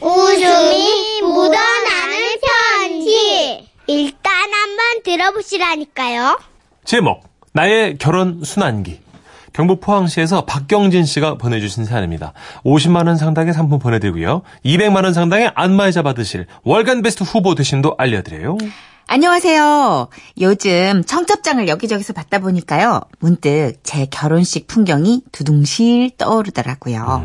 웃음이 묻어나는 편지. 일단 한번 들어보시라니까요. 제목 나의 결혼 순환기 경북 포항시에서 박경진 씨가 보내주신 사연입니다. 50만 원 상당의 상품 보내드리고요. 200만 원 상당의 안마의자 받으실 월간 베스트 후보 되신도 알려드려요. 안녕하세요. 요즘 청첩장을 여기저기서 받다 보니까요. 문득 제 결혼식 풍경이 두둥실 떠오르더라고요.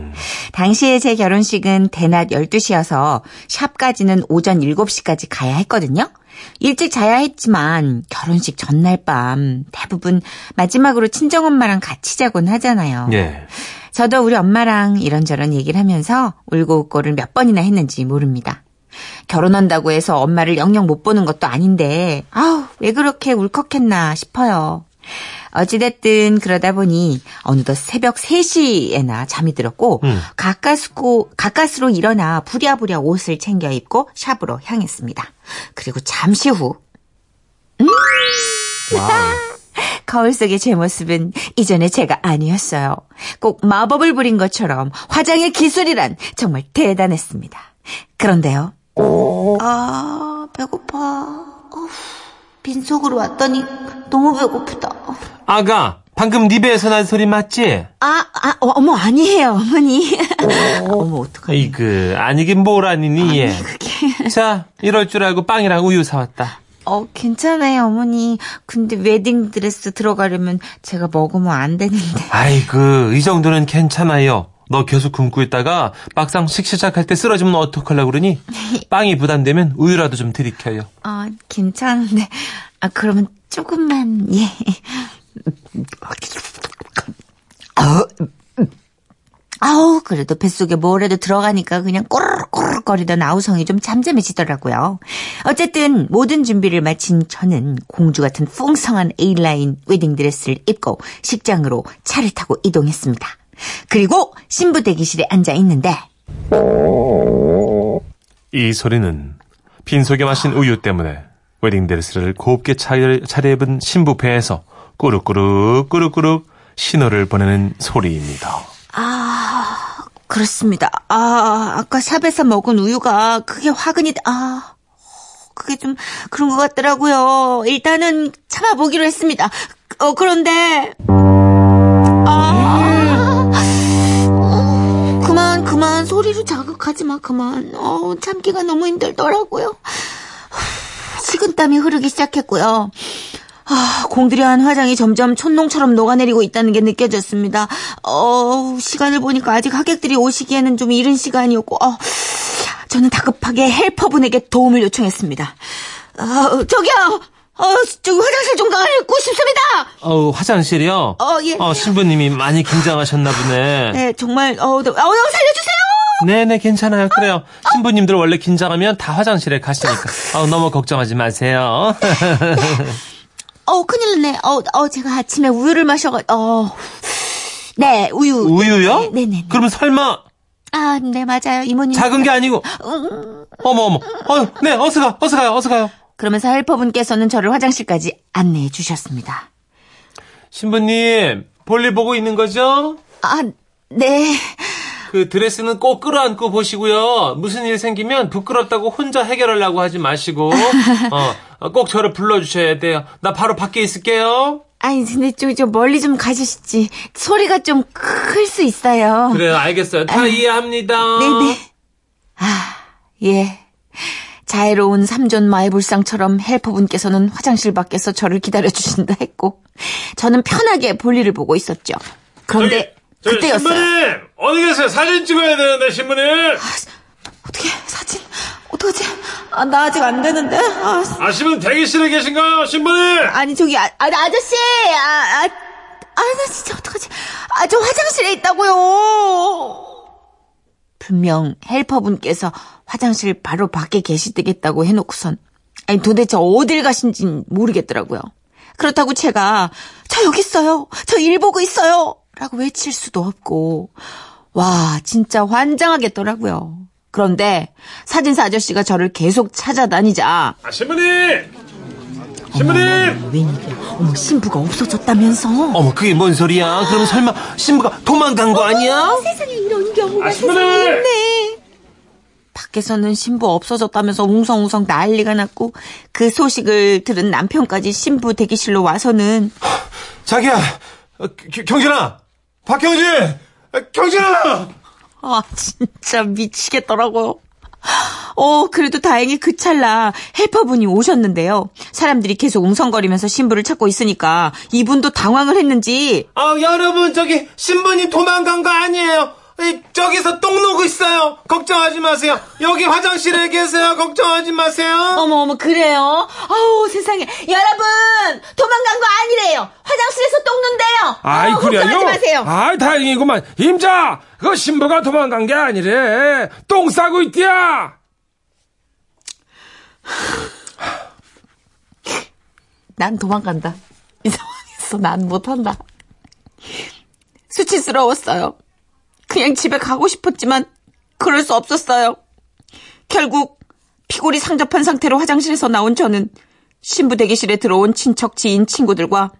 당시에 제 결혼식은 대낮 12시여서 샵까지는 오전 7시까지 가야 했거든요. 일찍 자야 했지만 결혼식 전날 밤 대부분 마지막으로 친정엄마랑 같이 자곤 하잖아요. 예. 저도 우리 엄마랑 이런저런 얘기를 하면서 울고 웃고를 몇 번이나 했는지 모릅니다. 결혼한다고 해서 엄마를 영영 못 보는 것도 아닌데, 아우, 왜 그렇게 울컥했나 싶어요. 어찌됐든 그러다 보니 어느덧 새벽 3시에나 잠이 들었고, 음. 가까스고, 가까스로 일어나 부랴부랴 옷을 챙겨 입고 샵으로 향했습니다. 그리고 잠시 후, 와우. 거울 속의 제 모습은 이전의 제가 아니었어요. 꼭 마법을 부린 것처럼 화장의 기술이란 정말 대단했습니다. 그런데요. 아, 배고파. 어후, 빈속으로 왔더니 너무 배고프다. 아가 방금 네 배에서 난 소리 맞지? 아, 아, 어, 어머, 아니에요, 어머니. 어머, 어떡하니. 이그 아니긴 뭘 아니니 얘. 자 이럴 줄 알고 빵이랑 우유 사왔다. 어, 괜찮아요, 어머니. 근데 웨딩 드레스 들어가려면 제가 먹으면 안 되는데. 아이고 이 정도는 괜찮아요. 너 계속 굶고 있다가 막상 식시 시작할 때 쓰러지면 어떡하려고 그러니? 빵이 부담되면 우유라도 좀 들이켜요. 아, 괜찮은데. 아, 그러면 조금만, 예. 아우, 그래도 뱃속에 뭐라도 들어가니까 그냥 꼬르륵꼬르륵거리던 아우성이 좀 잠잠해지더라고요. 어쨌든 모든 준비를 마친 저는 공주 같은 풍성한 A라인 웨딩드레스를 입고 식장으로 차를 타고 이동했습니다. 그리고 신부 대기실에 앉아 있는데 이 소리는 빈속에 마신 우유 때문에 웨딩드레스를 곱게 차려, 차려입은 신부 배에서 꾸룩꾸룩 꾸룩꾸룩 신호를 보내는 소리입니다. 아, 그렇습니다. 아, 아까 샵에서 먹은 우유가 그게 화근이, 아, 그게 좀 그런 것 같더라고요. 일단은 참아보기로 했습니다. 어, 그런데, 아, 어, 그만, 소리로 자극하지 마, 그만. 어, 참기가 너무 힘들더라고요. 식은땀이 흐르기 시작했고요. 아, 공들여한 화장이 점점 촌농처럼 녹아내리고 있다는 게 느껴졌습니다. 어, 시간을 보니까 아직 하객들이 오시기에는 좀 이른 시간이었고, 어, 저는 다급하게 헬퍼분에게 도움을 요청했습니다. 어, 저기요! 어, 저기 화장실 좀 가고 싶습니다! 어 화장실이요? 어, 예. 신부님이 많이 긴장하셨나 보네. 네, 정말, 어, 어, 어, 살려주세요! 네네 괜찮아요. 그래요. 신부님들 원래 긴장하면 다 화장실에 가시니까 어, 너무 걱정하지 마세요. 어, 큰일 났네. 어, 어, 제가 아침에 우유를 마셔가, 어, 네, 우유. 우유요? 네, 네, 네. 그러면 설마 아, 네, 맞아요. 이모님. 작은 게 아니고 어머 어머. 어, 네 어서 가 어서 가요 어서 가요. 그러면서 헬퍼분께서는 저를 화장실까지 안내해 주셨습니다. 신부님 볼일 보고 있는 거죠? 아, 네. 그 드레스는 꼭 끌어안고 보시고요. 무슨 일 생기면 부끄럽다고 혼자 해결하려고 하지 마시고 어, 꼭 저를 불러주셔야 돼요. 나 바로 밖에 있을게요. 아니, 근데 좀, 좀 멀리 좀 가주시지. 소리가 좀 클 수 있어요. 그래요 알겠어요. 다 이해합니다. 네네. 아, 예. 자애로운 삼존 마애불상처럼 헬퍼분께서는 화장실 밖에서 저를 기다려주신다 했고, 저는 편하게 볼일을 보고 있었죠. 그런데 저기, 저기 그때였어요. 신부님 어디 계세요? 사진 찍어야 되는데 신부님. 어떻게 사진? 어떡하지? 아, 나 아직 안 되는데. 아, 아시면 대기실에 계신가요, 신부님? 아니 저기 아, 아 아저씨 아, 아, 아, 나 진짜 어떡하지? 아, 저 화장실에 있다고요. 분명 헬퍼분께서 화장실 바로 밖에 계시겠다고 해놓고선 아니 도대체 어딜 가신진 모르겠더라고요. 그렇다고 제가 저 여기 있어요. 저 일 보고 있어요. 라고 외칠 수도 없고 와 진짜 환장하겠더라고요. 그런데 사진사 아저씨가 저를 계속 찾아다니자 아, 신부님! 신부님! 웬일이야? 어머 신부가 없어졌다면서? 어머, 그게 뭔 소리야? 그럼 설마 신부가 도망간 거 아니야? 세상에 이런 경우가 아, 신부님! 세상에 있네. 밖에서는 신부 없어졌다면서 웅성웅성 난리가 났고 그 소식을 들은 남편까지 신부 대기실로 와서는 자기야, 어, 겨- 경진아, 박경진, 어, 경진아. 아 진짜 미치겠더라고요. 어 그래도 다행히 그 찰나 헬퍼분이 오셨는데요. 사람들이 계속 웅성거리면서 신부를 찾고 있으니까 이분도 당황을 했는지 아 여러분 저기 신부님 도망간 거 아니에요. 이, 저기서 똥 누고 있어요. 걱정하지 마세요. 여기 화장실에 계세요. 걱정하지 마세요. 어머 어머 그래요? 아우 세상에 여러분 도망간 거 아니래요. 화장실에서 똥 눈대요. 아이 어, 그래요? 걱정하지 마세요. 아이 다행이구만. 임자, 그 신부가 도망간 게 아니래. 똥 싸고 있디야. 난 도망간다. 이 상황에서 난 못한다. 수치스러웠어요. 그냥 집에 가고 싶었지만 그럴 수 없었어요. 결국 피골이 상접한 상태로 화장실에서 나온 저는 신부 대기실에 들어온 친척 지인 친구들과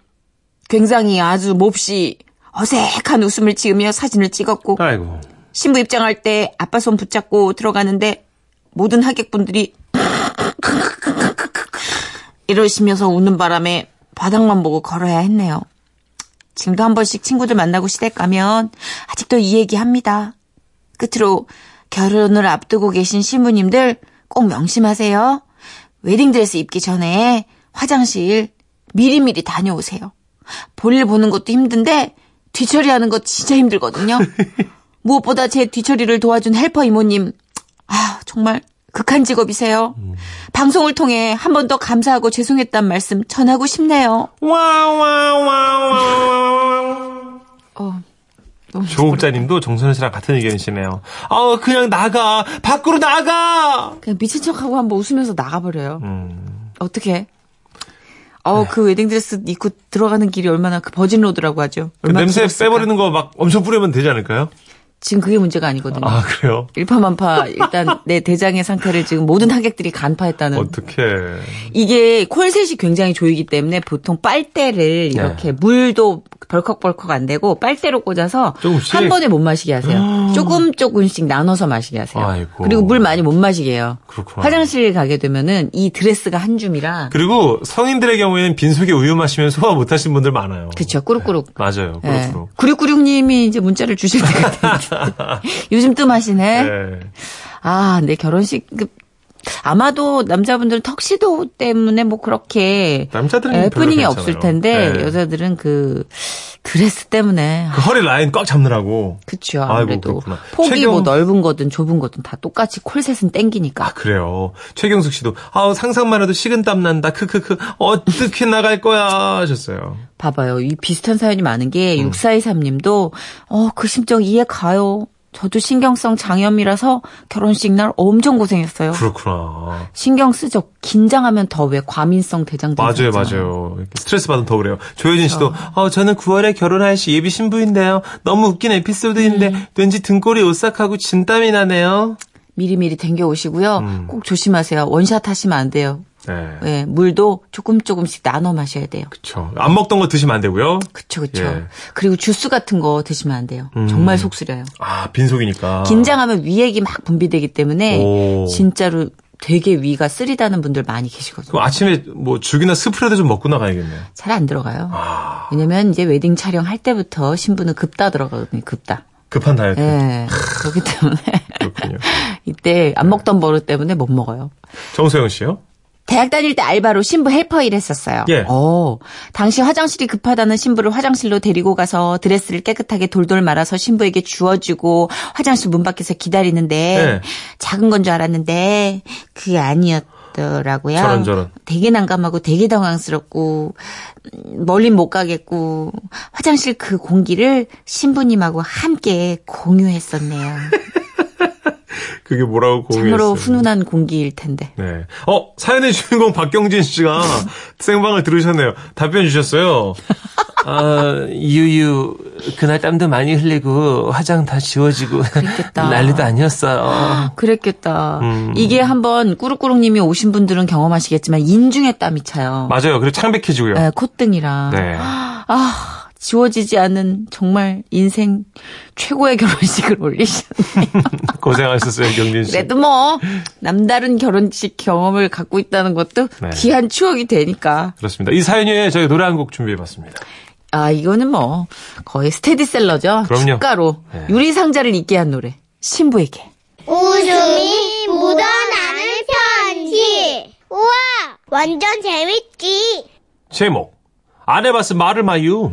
굉장히 아주 몹시 어색한 웃음을 지으며 사진을 찍었고 아이고. 신부 입장할 때 아빠 손 붙잡고 들어가는데 모든 하객분들이 이러시면서 웃는 바람에 바닥만 보고 걸어야 했네요. 지금도 한 번씩 친구들 만나고 시댁 가면 아직도 이 얘기 합니다. 끝으로 결혼을 앞두고 계신 신부님들 꼭 명심하세요. 웨딩드레스 입기 전에 화장실 미리미리 다녀오세요. 볼일 보는 것도 힘든데 뒤처리하는 거 진짜 힘들거든요. 무엇보다 제 뒤처리를 도와준 helper 이모님, 아, 정말 극한 직업이세요. 방송을 통해 한 번 더 감사하고 죄송했단 말씀 전하고 싶네요. 와와와와. 어, 조국자님도 정선우 씨랑 같은 의견이시네요. 아 그냥 나가 밖으로 나가. 그냥 미친 척하고 한번 웃으면서 나가버려요. 음. 어떻게? 어, 그 웨딩 드레스 입고 들어가는 길이 얼마나 그 virgin road라고 하죠. 그 냄새. 빼버리는 거 막 엄청 뿌리면 되지 않을까요? 지금 그게 문제가 아니거든요. 아 그래요? 일파만파 일단 내 대장의 상태를 지금 모든 하객들이 간파했다는 어떻게? 이게 콜셋이 굉장히 조이기 때문에 보통 빨대를 이렇게 물도 벌컥벌컥 안 되고 빨대로 꽂아서 조금씩? 한 번에 못 마시게 하세요. 조금 조금씩 나눠서 마시게 하세요. 아이고. 그리고 물 많이 못 마시게 해요. 그렇구나. 화장실 가게 되면은 이 드레스가 한 줌이라 그리고 성인들의 경우에는 빈속에 우유 마시면 소화 못 하신 분들 많아요. 그쵸 꾸룩꾸룩. 맞아요. 예. 그렇도록. 9696님이 이제 문자를 주실 때가 됐는데. 요즘 뜸하시네. 네. 아, 내 결혼식 그 아마도 남자분들은 턱시도 때문에 뭐 그렇게 남자들은 해프닝이. 없을 텐데 네. 여자들은 그 드레스 때문에 그 허리 라인 꽉 잡느라고. 아이고, 아무래도 그렇구나. 폭이 최경- 뭐 넓은 거든 좁은 거든 다 똑같이 콜셋은 땡기니까 아, 그래요. 최경숙 씨도, 아우, 상상만 해도 식은땀 난다. 크크크. 어떻게 나갈 거야. 하셨어요. 봐봐요 이 비슷한 사연이 많은 게 음. 6423님도 어그 심정 이해 가요 저도 신경성 장염이라서 결혼식 날 엄청 고생했어요 그렇구나. 신경 쓰죠 긴장하면 더 왜 과민성 대장증 맞아요, 맞아요. 스트레스 받으면 더 그래요. 조효진 씨도, 어, 저는 9월에 결혼할 시 예비 신부인데요. 너무 웃긴 에피소드인데, 음. 왠지 등골이 오싹하고 진땀이 나네요. 미리미리 댕겨 오시고요. 음. 꼭 조심하세요. 원샷 하시면 안 돼요. 네. 예, 물도 조금 조금씩 나눠 마셔야 돼요. 그쵸. 안 먹던 거 드시면 안 되고요. 그쵸, 그쵸. 예. 그리고 주스 같은 거 드시면 안 돼요. 음. 정말 속쓰려요. 아, 빈속이니까. 긴장하면 위액이 막 분비되기 때문에 오. 진짜로 되게 위가 쓰리다는 분들 많이 계시거든요. 아침에 뭐 죽이나 스프레드 좀 먹고 나가야겠네요. 잘 안 들어가요. 아. 왜냐면 이제 웨딩 촬영 할 때부터 신부는 급다 들어가거든요. 급다. 급한 다이어트. 예. 그렇기 때문에 그렇군요. 이때 안 먹던 버릇 때문에 못 먹어요. 정소영 씨요? 대학 다닐 때 알바로 신부 헬퍼 일했었어요. 예. 어, 당시 화장실이 급하다는 신부를 화장실로 데리고 가서 드레스를 깨끗하게 돌돌 말아서 신부에게 주워주고 화장실 문 밖에서 기다리는데 예. 작은 건 줄 알았는데 그게 아니었더라고요. 저런, 저런. 되게 난감하고 되게 당황스럽고 음, 멀린 못 가겠고 화장실 그 공기를 신부님하고 함께 공유했었네요. 그게 뭐라고 공유했어요? 참으로 훈훈한 공기일 텐데. 네. 어, 사연의 주인공 박경진 씨가 생방을 들으셨네요. 답변 주셨어요. 아, 유유, 그날 땀도 많이 흘리고, 화장 다 지워지고, 그랬겠다. 난리도 아니었어요. 그랬겠다. 음. 이게 한번 꾸룩꾸룩님이 오신 분들은 경험하시겠지만 인중에 땀이 차요. 맞아요. 그리고 창백해지고요. 네, 콧등이랑. 네. 아 지워지지 않는 정말 인생 최고의 결혼식을 올리셨네요. 고생하셨어요, 경진 씨. 그래도 뭐 남다른 결혼식 경험을 갖고 있다는 것도 네. 귀한 추억이 되니까. 그렇습니다. 이 사연 위에 저희 노래 한 곡 준비해봤습니다. 아 이거는 뭐 거의 스테디셀러죠. 그럼요. 축가로 네. 유리 상자를 잊게 한 노래. 신부에게. 웃음이 묻어나는 편지. 우와, 완전 재밌지. 제목 안 해봤음 말을 마유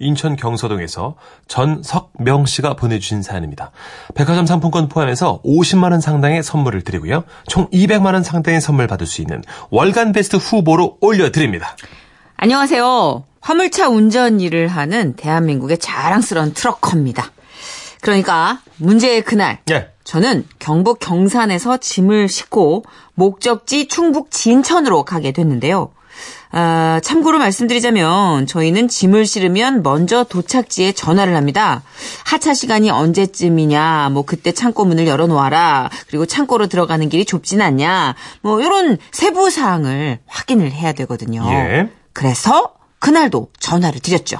인천 경서동에서 전석명 씨가 보내주신 사연입니다. 백화점 상품권 포함해서 50만 원 상당의 선물을 드리고요. 총 200만 원 상당의 선물 받을 수 있는 월간 베스트 후보로 올려드립니다. 안녕하세요. 화물차 운전 일을 하는 대한민국의 자랑스러운 트럭커입니다. 그러니까 문제의 그날 예. 저는 경북 경산에서 짐을 싣고 목적지 충북 진천으로 가게 됐는데요. 아, 참고로 말씀드리자면 저희는 짐을 실으면 먼저 도착지에 전화를 합니다. 하차 시간이 언제쯤이냐, 뭐 그때 창고 문을 열어놓아라, 그리고 창고로 들어가는 길이 좁진 않냐, 뭐 이런 세부 사항을 확인을 해야 되거든요. 예. 그래서 그날도 전화를 드렸죠.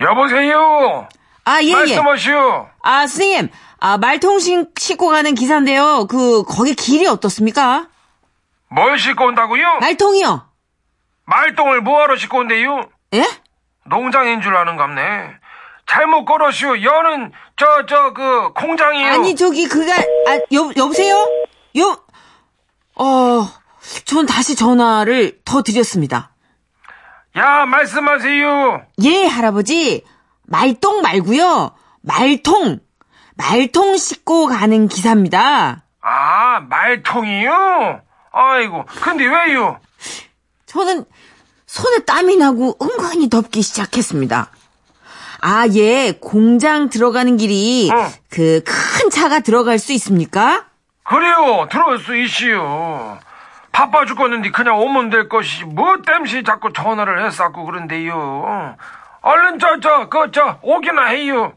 여보세요. 아, 예, 예. 말씀하시오. 아, 선생님. 아, 말통 싣- 싣고 가는 기사인데요. 그, 거기 길이 어떻습니까? 뭘 싣고 온다고요? 말통이요. 말똥을 뭐하러 싣고 온대요? 예? 농장인 줄 아는 갑네. 잘못 걸었시오. 여는 저 저 그 공장이요. 아니, 저기, 그가, 아, 여, 여보세요? 여, 어, 전 다시 전화를 더 드렸습니다. 야 말씀하세요. 예, 할아버지. 말똥 말고요 말통. 말통 싣고 가는 기사입니다. 아 말통이요? 아이고 근데 왜요? 저는 손에 땀이 나고 은근히 덥기 시작했습니다. 아, 예, 공장 들어가는 길이 어. 그큰 차가 들어갈 수 있습니까? 그래요 들어올 수 있시오. 바빠 죽겠는데 그냥 오면 될 것이 뭐 땜시 자꾸 전화를 했었고 그런데요. 얼른 저 저 그 저 오기나 해요.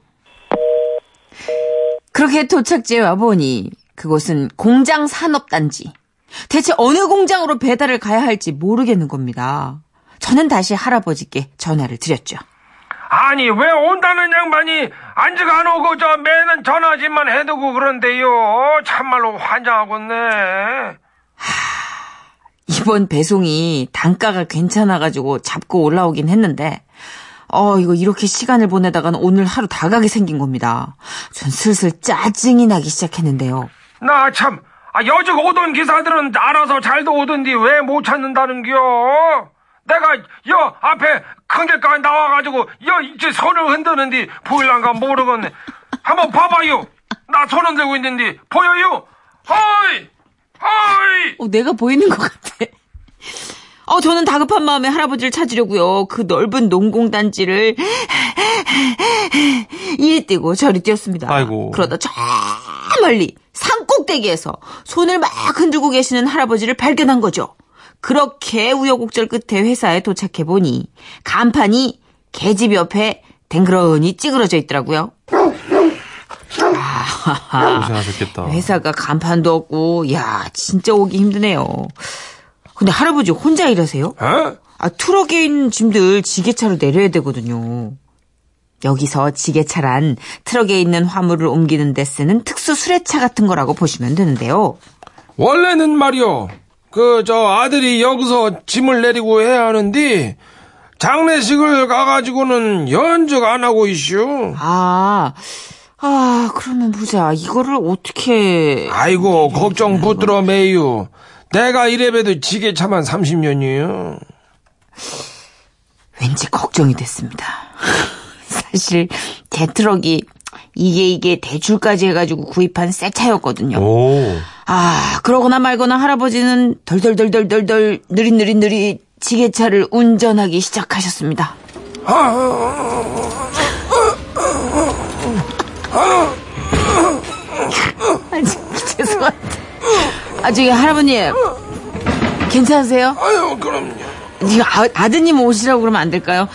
그렇게 도착지에 와보니 그곳은 공장 산업단지. 대체 어느 공장으로 배달을 가야 할지 모르겠는 겁니다. 저는 다시 할아버지께 전화를 드렸죠. 아니 왜 온다는 양반이 안지가 안 오고 저 매는 전화질만 해두고 그런데요. 참말로 환장하겠네. 이번 배송이 단가가 괜찮아가지고 잡고 올라오긴 했는데, 어, 이거 이렇게 시간을 보내다가는 오늘 하루 다 가게 생긴 겁니다. 전 슬슬 짜증이 나기 시작했는데요. 나 참, 아, 여직 오던 기사들은 알아서 잘도 오던디 왜 못 찾는다는겨? 내가 여 앞에 큰 길까지 나와가지고 여 이제 손을 흔드는디 보일란가 모르겠네. 한번 봐봐요. 나 손 흔들고 있는데 보여요? 허이, 허이. 어, 내가 보이는 것 같아. 어, 저는 다급한 마음에 할아버지를 찾으려고요. 그 넓은 농공단지를 이리 뛰고 저리 뛰었습니다. 아이고. 그러다 저 멀리 산 꼭대기에서 손을 막 흔들고 계시는 할아버지를 발견한 거죠. 그렇게 우여곡절 끝에 회사에 도착해 보니 간판이 계집 옆에 댕그러니 찌그러져 있더라고요. 고생하셨겠다. 회사가 간판도 없고, 야, 진짜 오기 힘드네요. 근데 할아버지 혼자 일하세요? 어? 아, 트럭에 있는 짐들 지게차로 내려야 되거든요. 여기서 지게차란 트럭에 있는 화물을 옮기는 데 쓰는 특수 수레차 같은 거라고 보시면 되는데요. 원래는 말이요. 그 저 아들이 여기서 짐을 내리고 해야 하는데 장례식을 가가지고는 연적 안 하고 있슈. 아, 아, 그러면 보자. 이거를 어떻게. 아이고 걱정 붙들어 매유. 내가 이래봬도 지게차만 30년이요. 왠지 걱정이 됐습니다. 사실 제 트럭이 이게 이게 대출까지 해가지고 구입한 새 차였거든요. 오. 아, 그러거나 말거나 할아버지는 덜덜덜덜덜덜 느릿느릿느릿 지게차를 운전하기 시작하셨습니다. 아, 저- 죄송한데. 아, 저기 할아버님. 괜찮으세요? 아유 그럼요. 지금 아, 아드님 오시라고 그러면 안 될까요?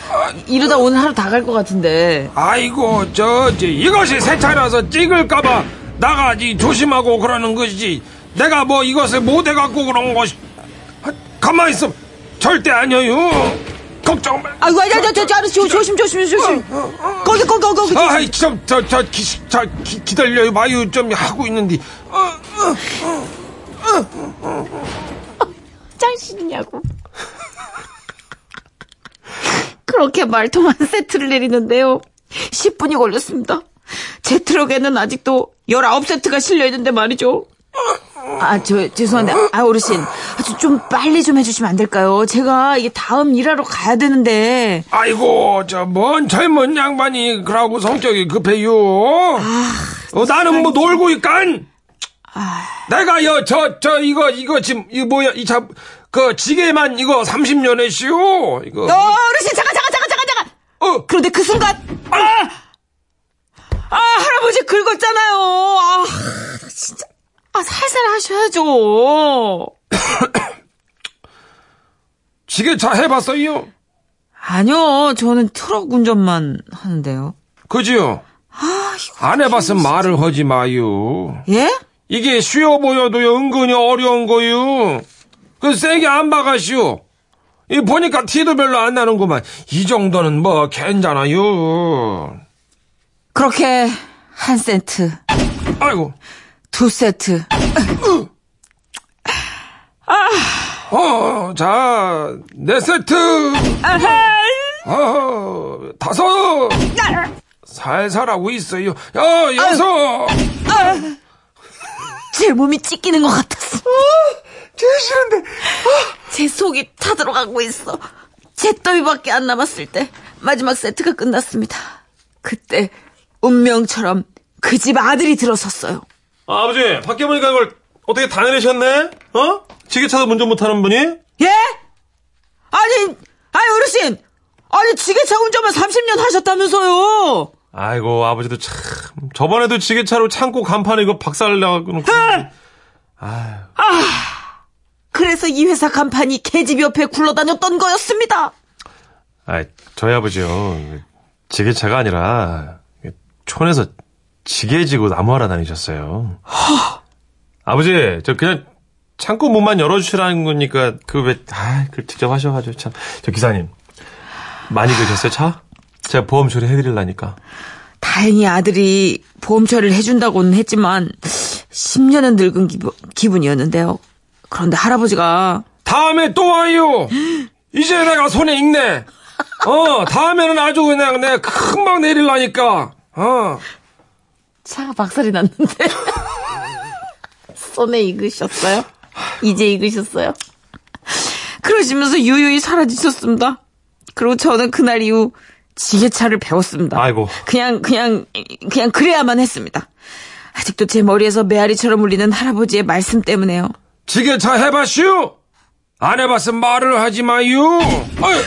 이러다 오늘 하루 다 갈 것 같은데. 아이고 저, 저 이것이 새 차라서 찍을까봐 나가지 조심하고 그러는 것이지. 내가 뭐 이것을 못 해갖고 그런 것이. 아, 가만히 있어. 절대 아니에요. 걱정 마. 아이고, 아이고, 저, 저, 저, 아저씨, 조심, 조심, 조심. 거기, 거기, 거기, 거기. 아이 좀 저저 저 기다려요 마유 좀 하고 있는데 어, 짱신이냐고. 그렇게 말통한 세트를 내리는데요. 10분이 걸렸습니다. 제 트럭에는 아직도 19세트가 실려있는데 말이죠. 아, 저, 죄송한데, 아, 어르신. 아, 좀 빨리 좀 해주시면 안 될까요? 제가 이게 다음 일하러 가야 되는데. 아이고 저 뭔 젊은 양반이 그러고 성격이 급해요 어, 나는 뭐 놀고 있간 내가 여 저 저 이거 이거 지금 이거 뭐야 이 차 그 지게만 이거 30년 했시오 이거 어, 어르신, 잠깐, 그런데 그 순간, 아! 아, 할아버지 긁었잖아요. 아, 나 진짜. 아, 살살 하셔야죠. 지게차 해봤어요 아니요, 저는 트럭 운전만 하는데요. 그지요 아, 이거. 안 해봤으면 말을 하지 마요 예? 이게 쉬워 보여도요 은근히 어려운 거요 그 세게 안 박아시오 이 보니까 티도 별로 안 나는구만. 이 정도는 뭐 괜찮아요 그렇게 한 세트, 아이고. 두 세트. 어, 자, 네 세트, 어, 다섯, 살살 하고 있어요. 어, 여섯, 제 몸이 찢기는 것 같았어. 제일 싫은데. 제 속이 타들어가고 있어. 제 더위밖에 안 남았을 때 마지막 세트가 끝났습니다. 그때 운명처럼 그 집 아들이 들어섰어요. 아, 아버지, 밖에 보니까 이걸 어떻게 다 내리셨네? 어? 지게차도 운전 못하는 분이? 예? 아니, 아니 어르신, 아니 지게차 운전만 30년 하셨다면서요? 아이고, 아버지도 참. 저번에도 지게차로 창고 간판에 이거 박살 나고. 놓고. 아유. 그래서 이 회사 간판이 계집 옆에 굴러다녔던 거였습니다. 아, 저희 아버지요. 지게차가 아니라 촌에서 지게 지고 나무 하러 다니셨어요. 아버지, 저 그냥 창고 문만 열어주시라는 거니까 그 왜, 아, 그 직접 하셔가지고 참. 저 기사님 많이 그러셨어요 차? 제가 보험 처리 해드릴라니까. 다행히 아들이 보험 처리를 해준다고는 했지만 10년은 늙은 기분, 기분이었는데요. 그런데 할아버지가 다음에 또 와요. 이제 내가 손에 익네. 어, 다음에는 아주 그냥 내가 금방 내릴라니까. 어. 차가 박살이 났는데 손에 익으셨어요? 이제 익으셨어요? 그러시면서 유유히 사라지셨습니다. 그리고 저는 그날 이후 지게차를 배웠습니다. 아이고. 그냥 그냥 그냥 그래야만 했습니다. 아직도 제 머리에서 메아리처럼 울리는 할아버지의 말씀 때문에요. 지게차 해봤슈? 안 해봤으면 말을 하지 마요. 어이.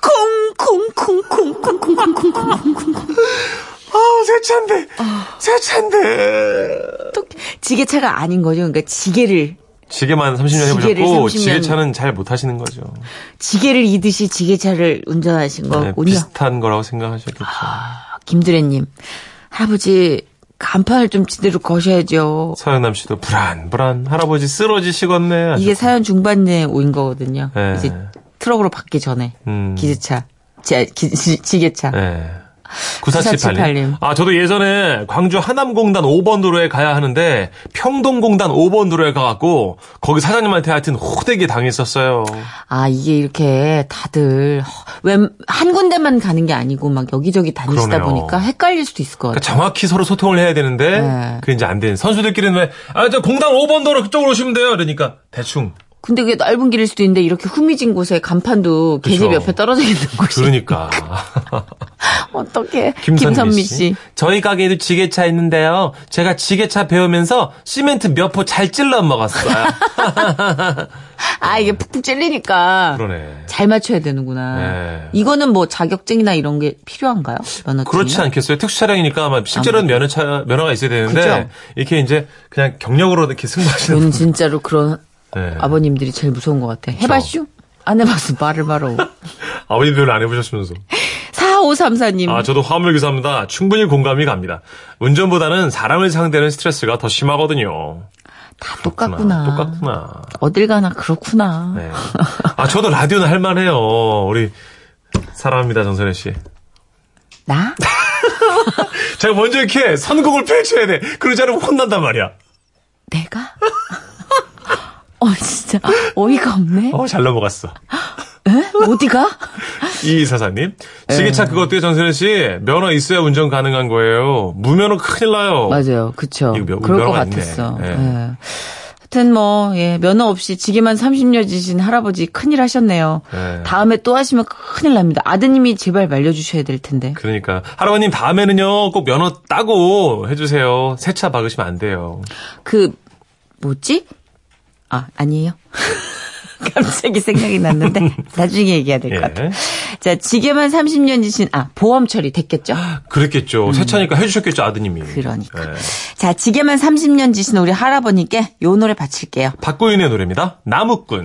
콩콩콩콩콩콩콩콩콩콩콩 아, 새 차인데. 새 차인데. 또 지게차가 아닌 거죠. 그러니까 지게를 지게만 30년 지게를 해보셨고, 30년. 지게차는 잘 못하시는 거죠. 지게를 이듯이 지게차를 운전하신 네, 거군요. 비슷한 거라고 생각하셨겠죠. 김두래님, 할아버지 간판을 좀 제대로 거셔야죠. 서영남 씨도 불안, 불안. 할아버지 쓰러지시겠네. 이게 사연 중반에 오인 거거든요. 네. 이제 트럭으로 받기 전에 음. 기재차, 지, 기, 지- 지게차. 네. 9478 님. 9478님. 아, 저도 예전에 광주 하남공단 5번 도로에 가야 하는데 평동공단 5번 도로에 가갖고 거기 사장님한테 하여튼 호되게 당했었어요. 아 이게 이렇게 다들 웬한 군데만 가는 게 아니고 막 여기저기 다니시다 그러네요. 보니까 헷갈릴 수도 있을 것 그러니까 같아요. 정확히 서로 소통을 해야 되는데 네. 그게 이제 안 되는 선수들끼리는 왜 아, 저 공단 5번 도로 그쪽으로 오시면 돼요. 그러니까 대충. 근데 그게 넓은 길일 수도 있는데 이렇게 후미진 곳에 간판도 계집. 옆에 떨어져 있는 곳이 그러니까. 어떻게 김선미, 김선미 씨. 씨. 저희 가게에도 지게차 있는데요. 제가 지게차 배우면서 시멘트 몇 포 잘 찔러 먹었어요. 아 이게 푹푹 찔리니까 그러네. 잘 맞춰야 되는구나. 네. 이거는 뭐 자격증이나 이런 게 필요한가요? 면허증? 그렇지 않겠어요? 특수 차량이니까 아마 실제로는 면허차 면허가 있어야 되는데 그죠? 이렇게 이제 그냥 경력으로 이렇게 승부하시는 저는 진짜로 그런 네. 아버님들이 제일 무서운 것 같아. 해봤슈? 안 해봤어. 말을 말어. 아버님들은 안 해보셨으면서. 4534님. 아, 저도 화물 기사입니다. 충분히 공감이 갑니다. 운전보다는 사람을 상대하는 스트레스가 더 심하거든요. 다 똑같구나. 똑같구나. 어딜 가나 그렇구나. 네. 아, 저도 라디오는 할만해요. 우리, 사랑합니다, 정선혜 씨. 나? 제가 먼저 이렇게 선곡을 펼쳐야 돼. 그러지 않으면 혼난단 말이야. 내가? 어, 진짜. 어이가 없네. 어, 잘 넘어갔어. 에? 어디가? 이사사님. 지게차 그거 어때요, 정선혜 씨? 면허 있어야 운전 가능한 거예요. 무면허 큰일 나요. 맞아요. 그쵸. 이거 몇- 그럴 것. 같았어. 예. 예. 하여튼 뭐, 예, 면허 없이 지게만 30년 지신 할아버지 큰일 하셨네요. 예. 다음에 또 하시면 큰일 납니다. 아드님이 제발 말려주셔야 될 텐데. 그러니까. 할아버님 다음에는요, 꼭 면허 따고 해주세요. 세차 박으시면 안 돼요. 그, 뭐지? 아, 아니에요. 갑자기 생각이 났는데, 나중에 얘기해야 될것 예. 같아요. 자, 지게만 30년 지신, 아, 보험 처리 됐겠죠? 그랬겠죠. 세차니까 해 주셨겠죠, 아드님이. 음. 그러니까. 예. 자, 지게만 30년 지신 우리 할아버님께 요 노래 바칠게요. 박구윤의 노래입니다. 나무꾼.